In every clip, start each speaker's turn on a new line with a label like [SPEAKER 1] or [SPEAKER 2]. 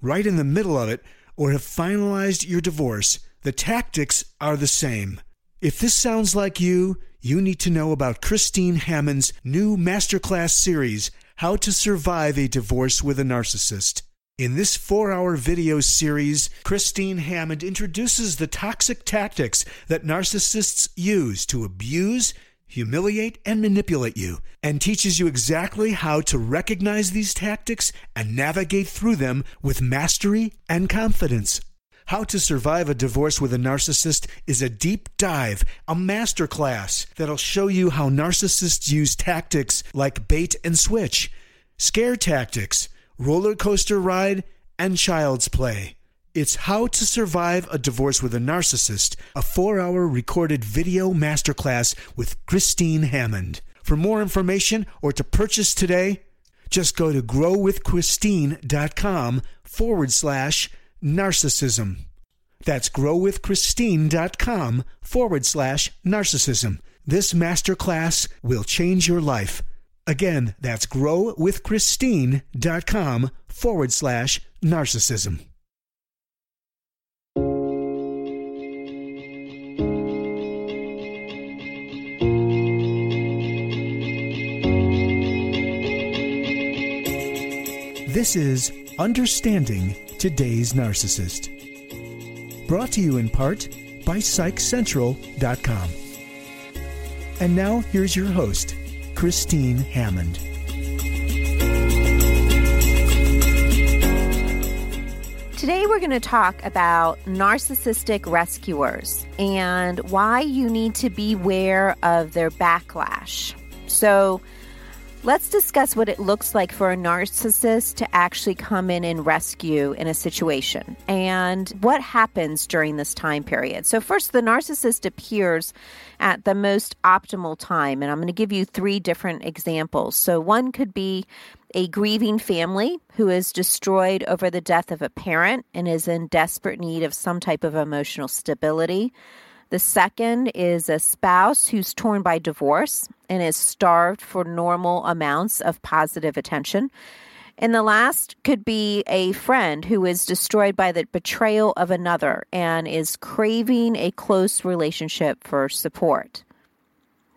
[SPEAKER 1] right in the middle of it, or have finalized your divorce, the tactics are the same. If this sounds like you, you need to know about Christine Hammond's new masterclass series, How to Survive a Divorce with a Narcissist. In this four hour video series, Christine Hammond introduces the toxic tactics that narcissists use to abuse, humiliate, and manipulate you, and teaches you exactly how to recognize these tactics and navigate through them with mastery and confidence. How to Survive a Divorce with a Narcissist is a deep dive, a masterclass that'll show you how narcissists use tactics like bait and switch, scare tactics, roller coaster ride, and child's play. It's How to Survive a Divorce with a Narcissist, a four hour recorded video masterclass with Christine Hammond. For more information or to purchase today, just go to growwithchristine.com forward slash narcissism. That's growwithchristine.com forward slash narcissism. This masterclass will change your life. Again, that's growwithchristine.com forward slash narcissism. This is Understanding Today's Narcissist. Brought to you in part by PsychCentral.com. And now here's your host, Christine Hammond.
[SPEAKER 2] Today, we're going to talk about narcissistic rescuers and why you need to beware of their backlash. So, let's discuss what it looks like for a narcissist to actually come in and rescue in a situation and what happens during this time period. So, first, the narcissist appears at the most optimal time, and I'm going to give you three different examples. So, one could be a grieving family who is destroyed over the death of a parent and is in desperate need of some type of emotional stability. The second is a spouse who's torn by divorce and is starved for normal amounts of positive attention. And the last could be a friend who is destroyed by the betrayal of another and is craving a close relationship for support.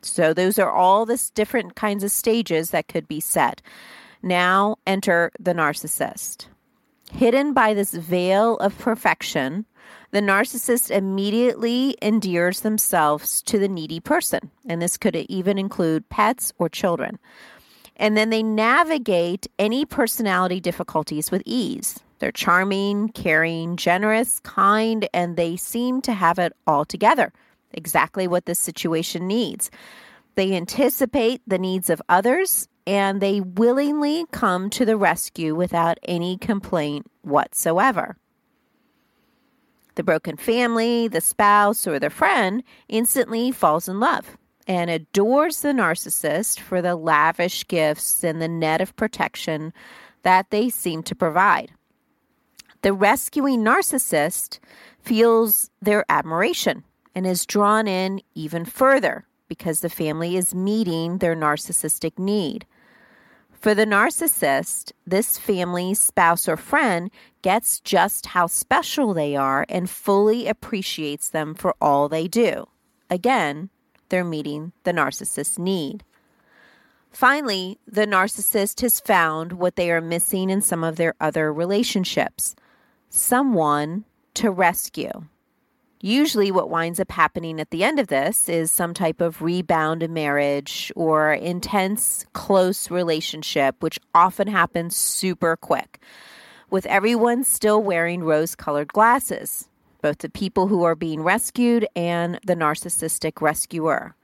[SPEAKER 2] So, those are all the different kinds of stages that could be set. Now enter the narcissist. Hidden by this veil of perfection, the narcissist immediately endears themselves to the needy person. And this could even include pets or children. And then they navigate any personality difficulties with ease. They're charming, caring, generous, kind, and they seem to have it all together exactly what the situation needs. They anticipate the needs of others and they willingly come to the rescue without any complaint whatsoever. The broken family, the spouse, or the friend instantly falls in love and adores the narcissist for the lavish gifts and the net of protection that they seem to provide. The rescuing narcissist feels their admiration and is drawn in even further because the family is meeting their narcissistic need. For the narcissist, this family, spouse, or friend gets just how special they are and fully appreciates them for all they do. Again, they're meeting the narcissist's need. Finally, the narcissist has found what they are missing in some of their other relationships someone to rescue. Usually, what winds up happening at the end of this is some type of rebound marriage or intense, close relationship, which often happens super quick, with everyone still wearing rose colored glasses, both the people who are being rescued and the narcissistic rescuer.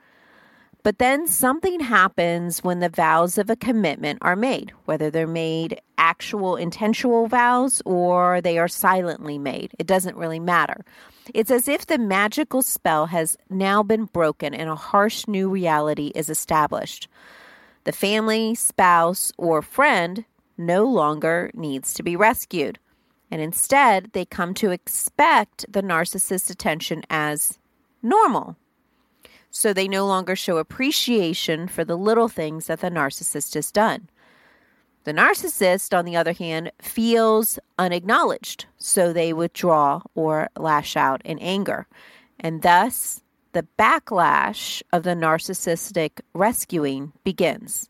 [SPEAKER 2] But then something happens when the vows of a commitment are made, whether they're made actual intentional vows or they are silently made. It doesn't really matter. It's as if the magical spell has now been broken and a harsh new reality is established. The family, spouse, or friend no longer needs to be rescued. And instead, they come to expect the narcissist's attention as normal. So they no longer show appreciation for the little things that the narcissist has done. The narcissist, on the other hand, feels unacknowledged, so they withdraw or lash out in anger. And thus, the backlash of the narcissistic rescuing begins.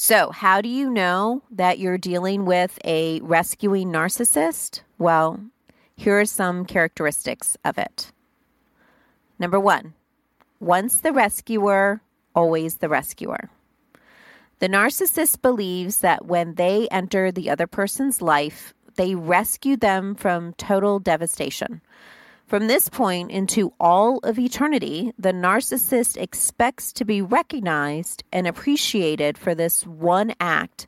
[SPEAKER 2] So, how do you know that you're dealing with a rescuing narcissist? Well, here are some characteristics of it. Number one, once the rescuer, always the rescuer. The narcissist believes that when they enter the other person's life, they rescue them from total devastation. From this point into all of eternity, the narcissist expects to be recognized and appreciated for this one act,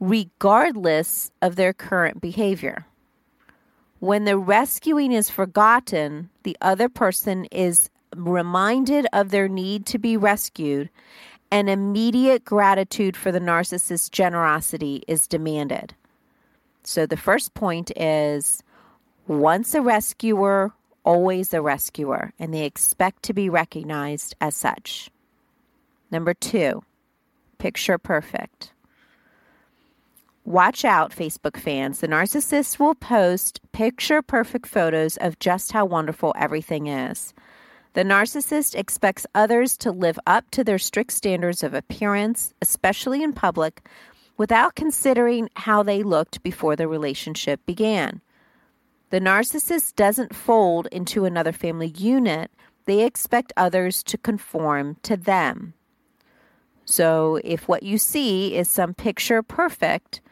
[SPEAKER 2] regardless of their current behavior. When the rescuing is forgotten, the other person is reminded of their need to be rescued and immediate gratitude for the narcissist's generosity is demanded. So the first point is once a rescuer, always a rescuer, and they expect to be recognized as such. Number two, picture perfect. Watch out, Facebook fans. The narcissist will post picture perfect photos of just how wonderful everything is. The narcissist expects others to live up to their strict standards of appearance, especially in public, without considering how they looked before the relationship began. The narcissist doesn't fold into another family unit, they expect others to conform to them. So, if what you see is some picture perfect,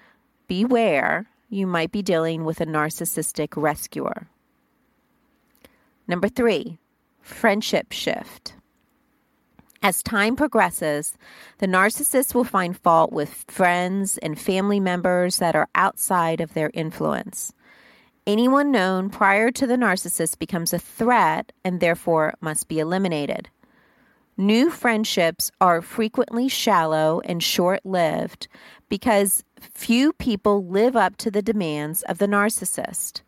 [SPEAKER 2] beware, you might be dealing with a narcissistic rescuer. Number three, friendship shift. As time progresses, the narcissist will find fault with friends and family members that are outside of their influence. Anyone known prior to the narcissist becomes a threat and therefore must be eliminated. New friendships are frequently shallow and short lived because few people live up to the demands of the narcissist.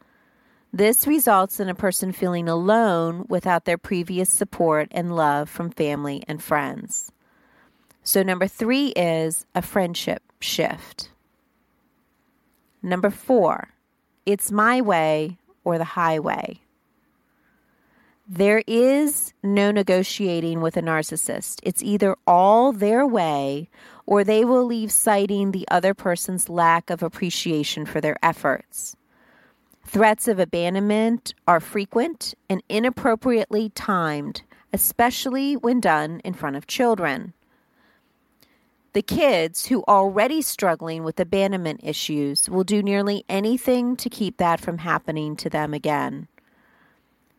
[SPEAKER 2] This results in a person feeling alone without their previous support and love from family and friends. So, number three is a friendship shift. Number four, it's my way or the highway. There is no negotiating with a narcissist. It's either all their way or they will leave citing the other person's lack of appreciation for their efforts. Threats of abandonment are frequent and inappropriately timed, especially when done in front of children. The kids who already struggling with abandonment issues will do nearly anything to keep that from happening to them again.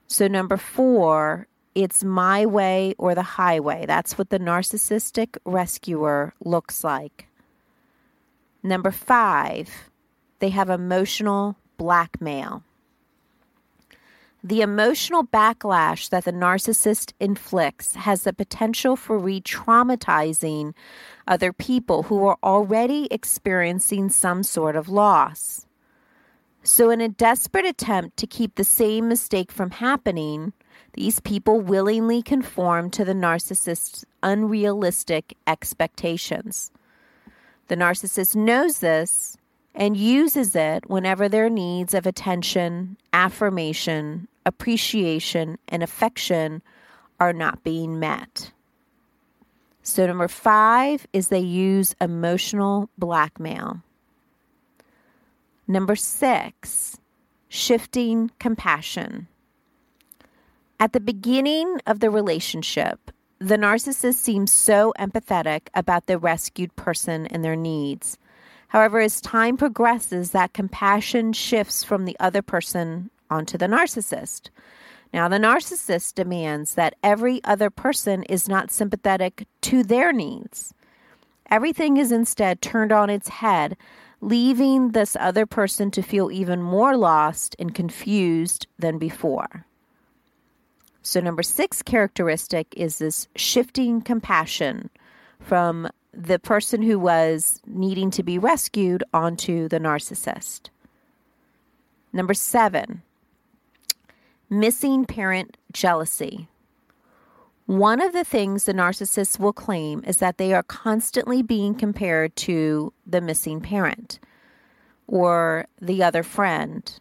[SPEAKER 2] So, number four, it's my way or the highway. That's what the narcissistic rescuer looks like. Number five, they have emotional blackmail. The emotional backlash that the narcissist inflicts has the potential for re traumatizing other people who are already experiencing some sort of loss. So, in a desperate attempt to keep the same mistake from happening, these people willingly conform to the narcissist's unrealistic expectations. The narcissist knows this and uses it whenever their needs of attention, affirmation, appreciation, and affection are not being met. So, number five is they use emotional blackmail. Number six, shifting compassion. At the beginning of the relationship, the narcissist seems so empathetic about the rescued person and their needs However, as time progresses, that compassion shifts from the other person onto the narcissist. Now, the narcissist demands that every other person is not sympathetic to their needs. Everything is instead turned on its head, leaving this other person to feel even more lost and confused than before. So, number six characteristic is this shifting compassion from the person who was needing to be rescued onto the narcissist. Number seven, missing parent jealousy. One of the things the narcissist will claim is that they are constantly being compared to the missing parent or the other friend.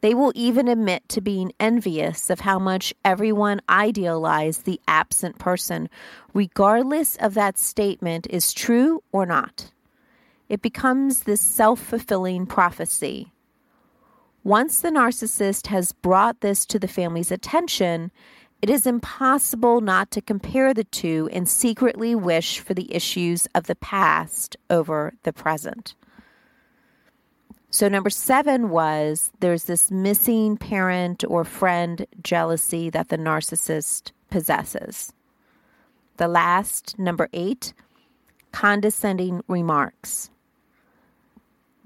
[SPEAKER 2] They will even admit to being envious of how much everyone idealized the absent person, regardless of that statement is true or not. It becomes this self fulfilling prophecy. Once the narcissist has brought this to the family's attention, it is impossible not to compare the two and secretly wish for the issues of the past over the present. So, number seven was there's this missing parent or friend jealousy that the narcissist possesses. The last, number eight, condescending remarks.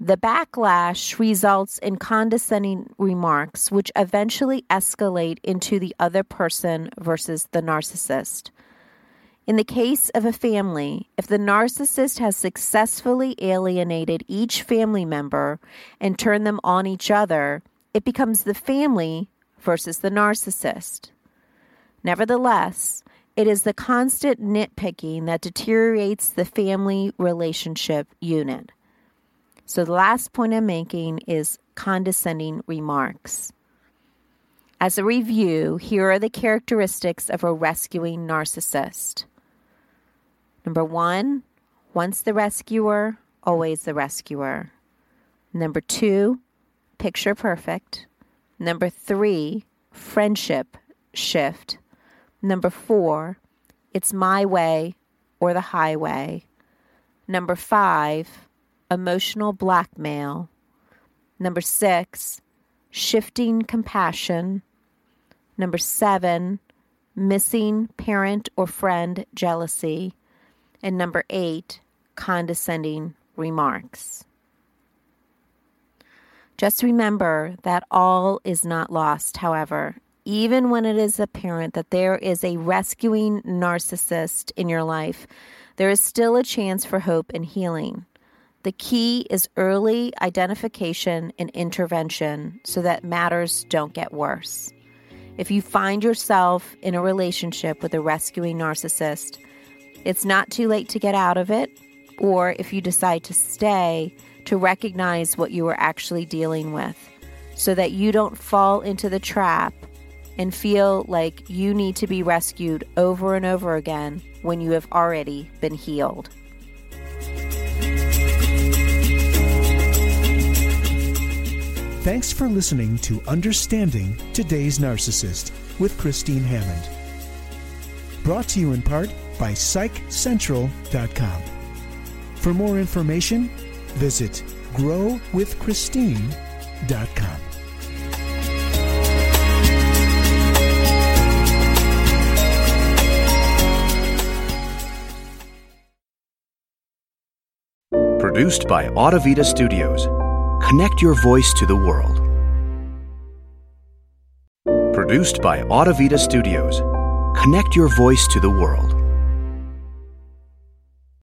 [SPEAKER 2] The backlash results in condescending remarks, which eventually escalate into the other person versus the narcissist. In the case of a family, if the narcissist has successfully alienated each family member and turned them on each other, it becomes the family versus the narcissist. Nevertheless, it is the constant nitpicking that deteriorates the family relationship unit. So the last point I'm making is condescending remarks. As a review, here are the characteristics of a rescuing narcissist. Number one, once the rescuer, always the rescuer. Number two, picture perfect. Number three, friendship shift. Number four, it's my way or the highway. Number five, emotional blackmail. Number six, shifting compassion. Number seven, missing parent or friend jealousy. And number eight, condescending remarks. Just remember that all is not lost, however, even when it is apparent that there is a rescuing narcissist in your life, there is still a chance for hope and healing. The key is early identification and intervention so that matters don't get worse. If you find yourself in a relationship with a rescuing narcissist, it's not too late to get out of it, or if you decide to stay, to recognize what you are actually dealing with so that you don't fall into the trap and feel like you need to be rescued over and over again when you have already been healed.
[SPEAKER 1] Thanks for listening to Understanding Today's Narcissist with Christine Hammond. Brought to you in part by PsychCentral.com. For more information, visit GrowWithChristine.com.
[SPEAKER 3] Produced by Audavita Studios. Connect your voice to the world. Produced by Audavita Studios. Connect your voice to the world.